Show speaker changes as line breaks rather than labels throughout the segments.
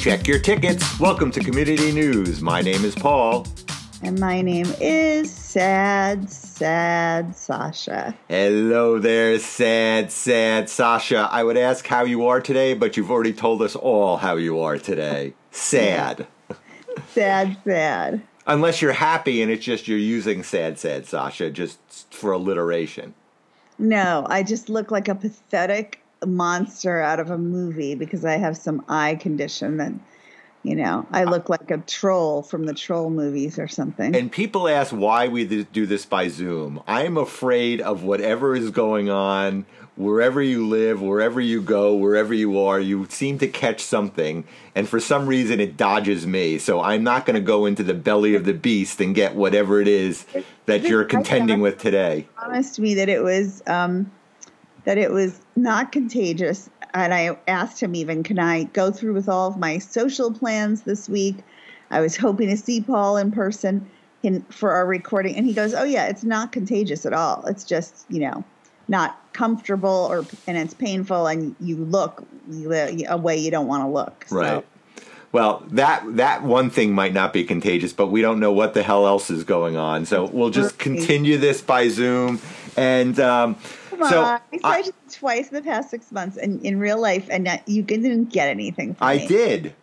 Check your tickets. Welcome to Community News. My name is Paul.
And my name is Sad, Sad Sasha.
Hello there, sad, sad Sasha. I would ask how you are today, but you've already told us all how you are today. Sad.
Sad, sad.
Unless you're happy and it's just you're using sad, sad Sasha just for alliteration.
No, I just look like a pathetic monster out of a movie because I have some eye condition that you know, I look like a troll from the troll movies or something.
And people ask why we do this by Zoom. I'm afraid of whatever is going on wherever you live, wherever you go, wherever you are. You seem to catch something, and for some reason it dodges me. So I'm not going to go into the belly of the beast and get whatever it is that you're contending with today.
Promised me that it was um, that it was not contagious and I asked him even, can I go through with all of my social plans this week? I was hoping to see Paul in person in, for our recording, and he goes, "Oh yeah, it's not contagious at all. It's just you know not comfortable or and it's painful, and you look a way you don't want to look."
So. Right. Well, that that one thing might not be contagious, but we don't know what the hell else is going on. So we'll just continue this by Zoom and. Um,
Come so on. I tried I, twice in the past six months and in real life, and you didn't get anything.
I
me.
did.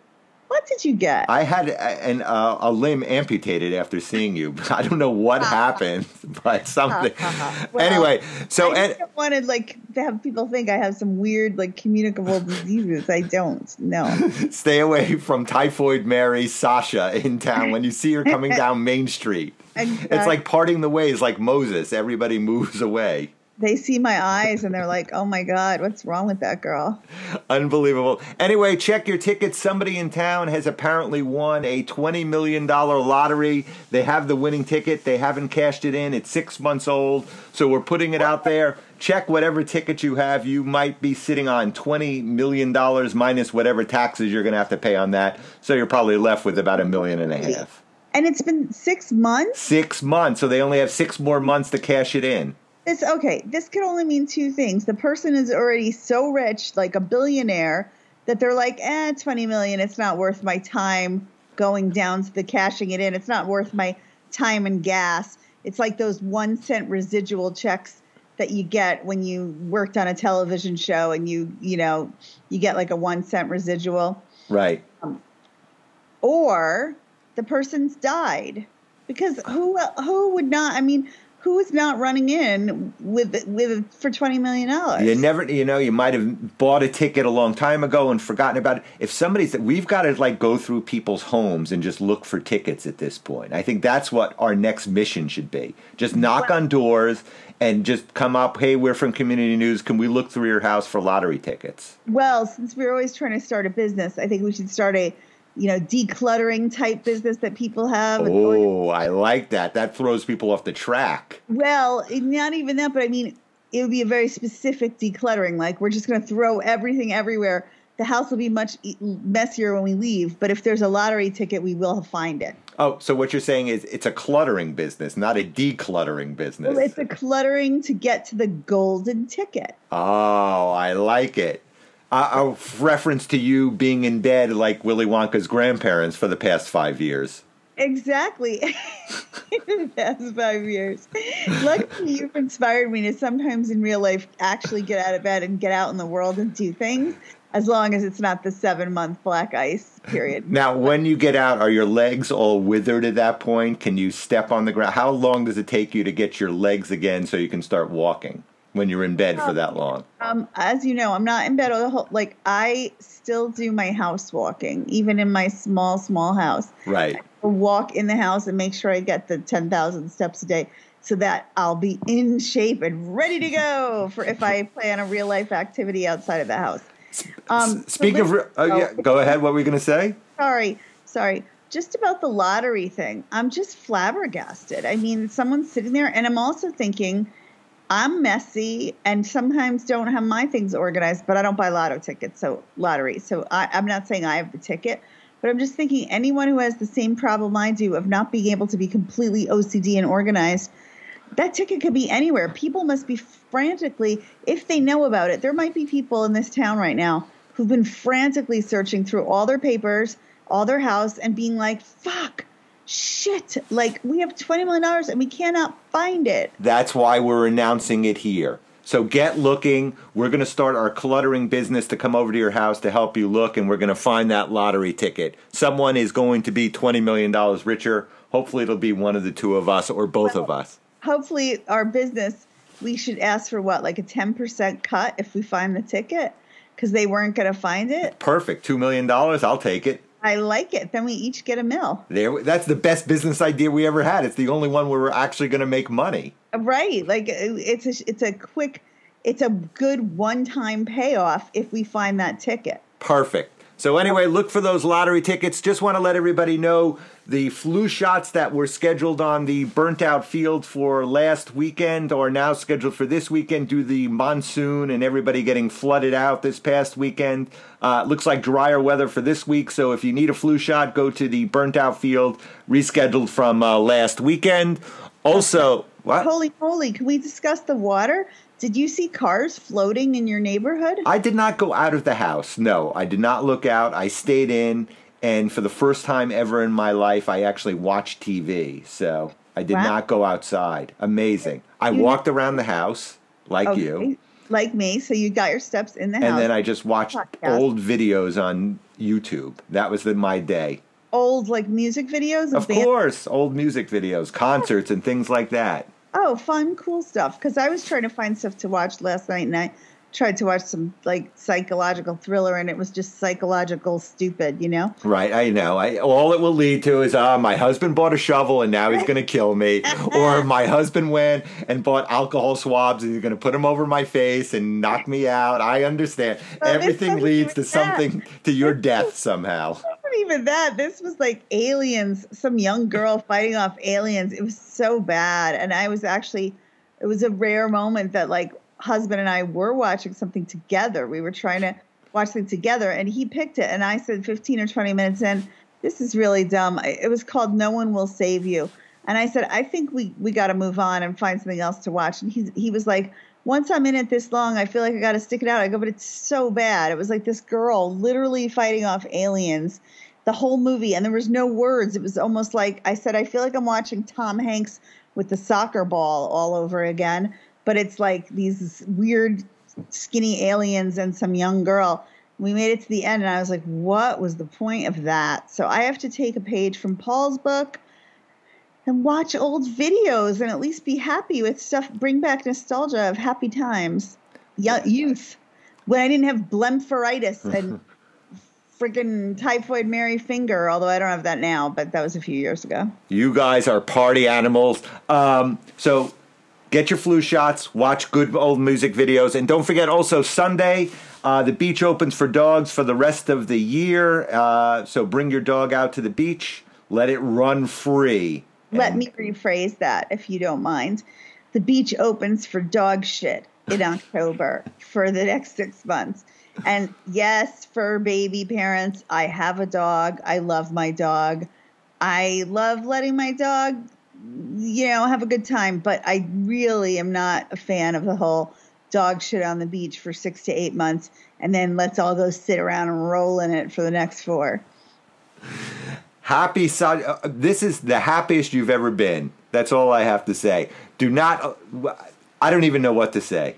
What did you get?
I had a, an, uh, a limb amputated after seeing you. I don't know what happened, but something. well, anyway, so
I and, wanted like to have people think I have some weird like communicable diseases. I don't. No.
Stay away from typhoid Mary Sasha in town when you see her coming down Main Street. Exactly. It's like parting the ways, like Moses. Everybody moves away
they see my eyes and they're like, "Oh my god, what's wrong with that girl?"
Unbelievable. Anyway, check your tickets. Somebody in town has apparently won a twenty million dollar lottery. They have the winning ticket. They haven't cashed it in. It's six months old, so we're putting it out there. Check whatever ticket you have. You might be sitting on twenty million dollars minus whatever taxes you're going to have to pay on that. So you're probably left with about a million and a half.
And it's been six months.
Six months. So they only have six more months to cash it in.
It's okay. This could only mean two things. The person is already so rich, like a billionaire, that they're like, eh, 20 million, it's not worth my time going down to the cashing it in. It's not worth my time and gas. It's like those one cent residual checks that you get when you worked on a television show and you, you know, you get like a one cent residual.
Right. Um,
or the person's died because who who would not? I mean, who is not running in with with for twenty million dollars?
You never, you know, you might have bought a ticket a long time ago and forgotten about it. If somebody's, we've got to like go through people's homes and just look for tickets at this point. I think that's what our next mission should be. Just knock on doors and just come up. Hey, we're from Community News. Can we look through your house for lottery tickets?
Well, since we're always trying to start a business, I think we should start a you know, decluttering type business that people have.
Oh, I like that. That throws people off the track.
Well, not even that, but I mean, it would be a very specific decluttering. Like, we're just going to throw everything everywhere. The house will be much messier when we leave, but if there's a lottery ticket, we will find it.
Oh, so what you're saying is it's a cluttering business, not a decluttering business.
Well, it's a cluttering to get to the golden ticket.
Oh, I like it a reference to you being in bed like Willy Wonka's grandparents for the past five years.
Exactly. the past five years. Luckily, you've inspired me to sometimes in real life actually get out of bed and get out in the world and do things, as long as it's not the seven month black ice period.
Now, when you get out, are your legs all withered at that point? Can you step on the ground? How long does it take you to get your legs again so you can start walking? When you're in bed for that long?
Um, as you know, I'm not in bed all the whole. Like I still do my house walking, even in my small, small house.
Right.
Walk in the house and make sure I get the ten thousand steps a day, so that I'll be in shape and ready to go for if I plan a real life activity outside of the house.
Um, Speaking so of, uh, yeah, go ahead. What were we going to say?
Sorry, sorry. Just about the lottery thing, I'm just flabbergasted. I mean, someone's sitting there, and I'm also thinking I'm messy and sometimes don't have my things organized, but I don't buy lotto tickets, so lottery. So I, I'm not saying I have the ticket, but I'm just thinking anyone who has the same problem I do of not being able to be completely OCD and organized, that ticket could be anywhere. People must be frantically, if they know about it, there might be people in this town right now who've been frantically searching through all their papers, all their house, and being like, fuck, shit, like we have $20 million and we cannot find it.
That's why we're announcing it here. So get looking. We're going to start our cluttering business to come over to your house to help you look, and we're going to find that lottery ticket. Someone is going to be $20 million richer. Hopefully, it'll be one of the two of us or both
Well,
of us.
Hopefully, our business, we should ask for what, like a 10% cut if we find the ticket? Because they weren't going to find it.
Perfect. $2 million. I'll take it.
I like it. Then we each get a mill.
There, that's the best business idea we ever had. It's the only one where we're actually going to make money.
Right. Like uh, it's a, it's a quick, it's a good one time payoff if we find that ticket.
Perfect. So anyway, look for those lottery tickets. Just want to let everybody know the flu shots that were scheduled on the burnt out field for last weekend are now scheduled for this weekend due to the monsoon and everybody getting flooded out this past weekend. Uh, looks like drier weather for this week. So if you need a flu shot, go to the burnt out field rescheduled from uh, last weekend. Also, what?
Holy moly. Can we discuss the water? Did you see cars floating in your neighborhood?
I did not go out of the house. No, I did not look out. I stayed in, and for the first time ever in my life, I actually watched TV. So I did
Wow.
not go outside. Amazing. I
You-
walked around the house like
Okay.
you,
Like me. So you got your steps in the house.
and then I just watched
Podcast.
old videos on YouTube. That was the, my day.
Old like music videos
Of
band-
course, old music videos, concerts, and things like that.
Oh, fun, cool stuff. Because I was trying to find stuff to watch last night, and I tried to watch some like psychological thriller, and it was just psychological stupid, you know.
Right, I know. I, all it will lead to is, uh, my husband bought a shovel and now he's going to kill me, or my husband went and bought alcohol swabs and he's going to put them over my face and knock me out. I understand.
Well,
Everything leads to
that.
something to your death somehow.
Even that. This was like aliens, some young girl fighting off aliens. It was so bad, and I was actually, it was a rare moment that like husband and I were watching something together. We were trying to watch something together, and he picked it, and I said 15 or 20 minutes in, this is really dumb. It was called No One Will Save You, and I said I think we we got to move on and find something else to watch. And he he was like. Once I'm in it this long, I feel like I got to stick it out. I go, but it's so bad. It was like this girl literally fighting off aliens the whole movie and there was no words it was almost like i said i feel like i'm watching tom hanks with the soccer ball all over again but it's like these weird skinny aliens and some young girl we made it to the end and i was like what was the point of that so i have to take a page from paul's book and watch old videos and at least be happy with stuff bring back nostalgia of happy times Yo- youth when i didn't have blempharitis and freaking typhoid Mary finger, although I don't have that now, but that was a few years ago.
You guys are party animals. Um, so get your flu shots, watch good old music videos, and don't forget also Sunday. Uh, the beach opens for dogs for the rest of the year. Uh, so bring your dog out to the beach. Let it run free.
Let
And-
me rephrase that if you don't mind. The beach opens for dog shit in October for the next six months. And yes, for baby parents, I have a dog. I love my dog. I love letting my dog, you know, have a good time, but I really am not a fan of the whole dog shit on the beach for six to eight months and then let's all go sit around and roll in it for the next four.
Happy. Uh, this is the happiest you've ever been. That's all I have to say. Do not. Uh, I don't even know what to say.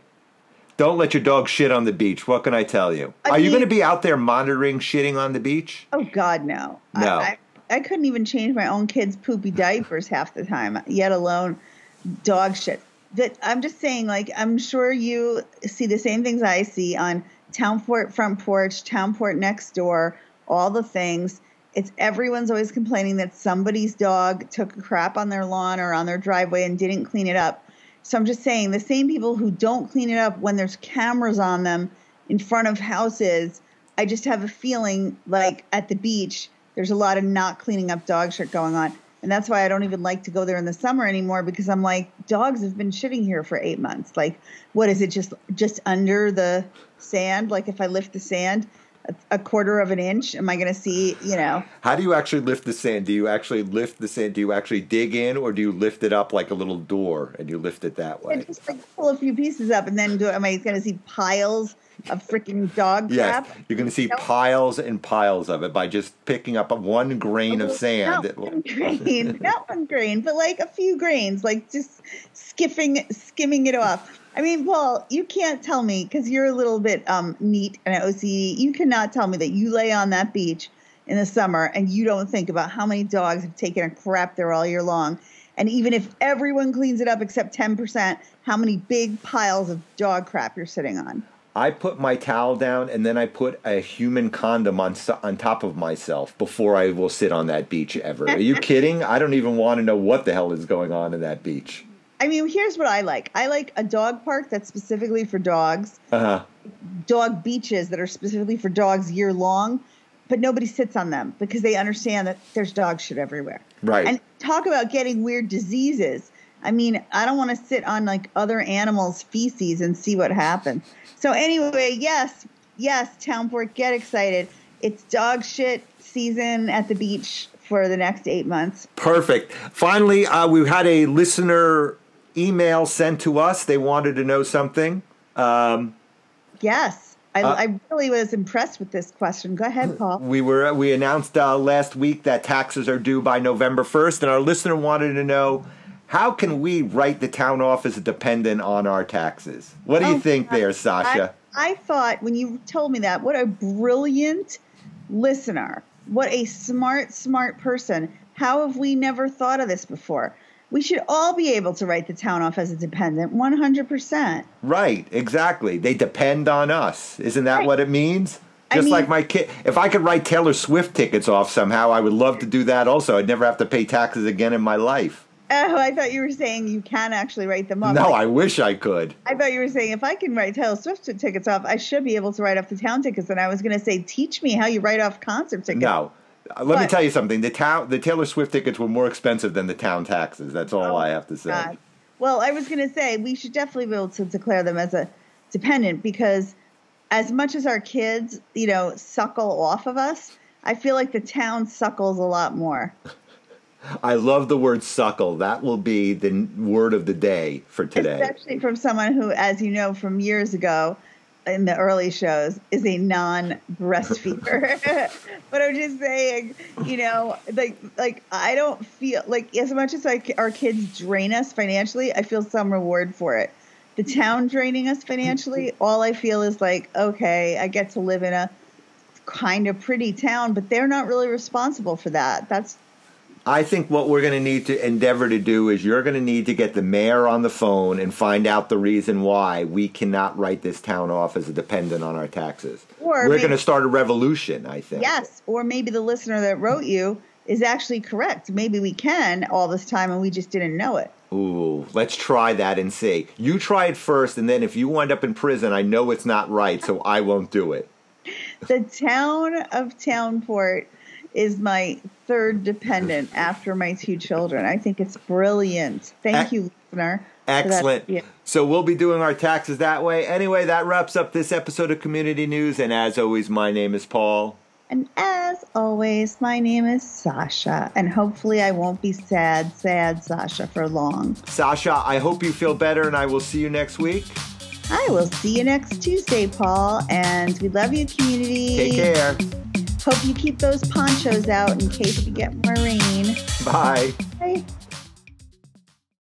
Don't let your dog shit on the beach. What can I tell you?
I
Are you going to be out there monitoring shitting on the beach?
Oh God, no.
No.
I, I, I couldn't even change my own kids' poopy diapers half the time, yet alone dog shit. That I'm just saying, like I'm sure you see the same things I see on Townport front porch, Townport next door, all the things. It's everyone's always complaining that somebody's dog took a crap on their lawn or on their driveway and didn't clean it up. So I'm just saying the same people who don't clean it up when there's cameras on them in front of houses, I just have a feeling like at the beach there's a lot of not cleaning up dog shit going on. And that's why I don't even like to go there in the summer anymore because I'm like dogs have been shitting here for 8 months. Like what is it just just under the sand? Like if I lift the sand a, quarter of an inch, am I going to see, you know,
How do you actually lift the sand? Do you actually lift the sand? Do you actually dig in, or do you lift it up like a little door and you lift it that way?
and just like pull a few pieces up and then do am I going to see piles of freaking dog crap Yes,
you're going to see
Nope.
piles and piles of it by just picking up one grain of sand.
Not one grain, not one grain, but like a few grains, like just skiffing, skimming it off. I mean, Paul, you can't tell me because you're a little bit um, neat and OCD. You cannot tell me that you lay on that beach in the summer and you don't think about how many dogs have taken a crap there all year long. And even if everyone cleans it up except 10%, how many big piles of dog crap you're sitting on?
I put my towel down and then I put a human condom on on top of myself before I will sit on that beach ever. Are you kidding? I don't even want to know what the hell is going on in that beach.
I mean, here's what I like I like a dog park that's specifically for dogs.
Uh huh.
dog beaches that are specifically for dogs year long, but nobody sits on them because they understand that there's dog shit everywhere.
Right.
And talk about getting weird diseases. I mean, I don't want to sit on like other animals' feces and see what happens. So anyway, yes, yes, Townport, get excited. It's dog shit season at the beach for the next eight months.
Perfect. Finally, uh, we had a listener email sent to us. They wanted to know something. Um,
Yes. I,
Uh,
I really was impressed with this question. Go ahead, Paul.
we were we announced uh, last week that taxes are due by November first, and our listener wanted to know how can we write the town off as a dependent on our taxes. What do you
Oh,
think
God.
there, Sasha?
I, I thought when you told me that, what a brilliant listener. What a smart, smart person. How have we never thought of this before? We should all be able to write the town off as a dependent 100%.
Right, exactly. They depend on us. Isn't that
Right.
what it means?
I
Just
mean-
like my kid. If I could write Taylor Swift tickets off somehow, I would love to do that also. I'd never have to pay taxes again in my life.
Oh, I thought you were saying you can actually write them off.
No,
Like,
I wish I could.
I thought you were saying if I can write Taylor Swift tickets off, I should be able to write off the town tickets. And I was going to say, teach me how you write off concert tickets.
No. Uh, Let me tell you something. The town, the Taylor Swift tickets were more expensive than the town taxes. That's all
Oh,
I have to say.
God. Well, I was going to say we should definitely be able to declare them as a dependent because as much as our kids, you know, suckle off of us, I feel like the town suckles a lot more.
I love the word suckle. That will be the word of the day for today.
Especially from someone who, as you know from years ago in the early shows, is a non breastfeeder. but I'm just saying, you know, like like I don't feel like as much as like our kids drain us financially, I feel some reward for it. The town draining us financially, all I feel is like, okay, I get to live in a kind of pretty town, but they're not really responsible for that. That's
I think what we're going to need to endeavor to do is you're going to need to get the mayor on the phone and find out the reason why we cannot write this town off as a dependent on our taxes.
Or
we're
maybe-
going to start a revolution, I think.
Yes, or maybe the listener that wrote you is actually correct. Maybe we can all this time and we just didn't know it.
Ooh, let's try that and see. You try it first, and then if you wind up in prison, I know it's not right, so I won't do it.
The town of Townport is my third dependent after my two children. I think it's brilliant. Thank you, listener. for that
Excellent. So we'll be doing our taxes that way. Anyway, that wraps up this episode of Community News. And as always, my name is Paul.
And as always, my name is Sasha, and hopefully I won't be sad, sad Sasha for long.
Sasha, I hope you feel better, and I will see you next week.
I will see you next Tuesday, Paul, and we love you, community.
Take care.
Hope you keep those ponchos out in case we get more rain.
Bye.
Bye.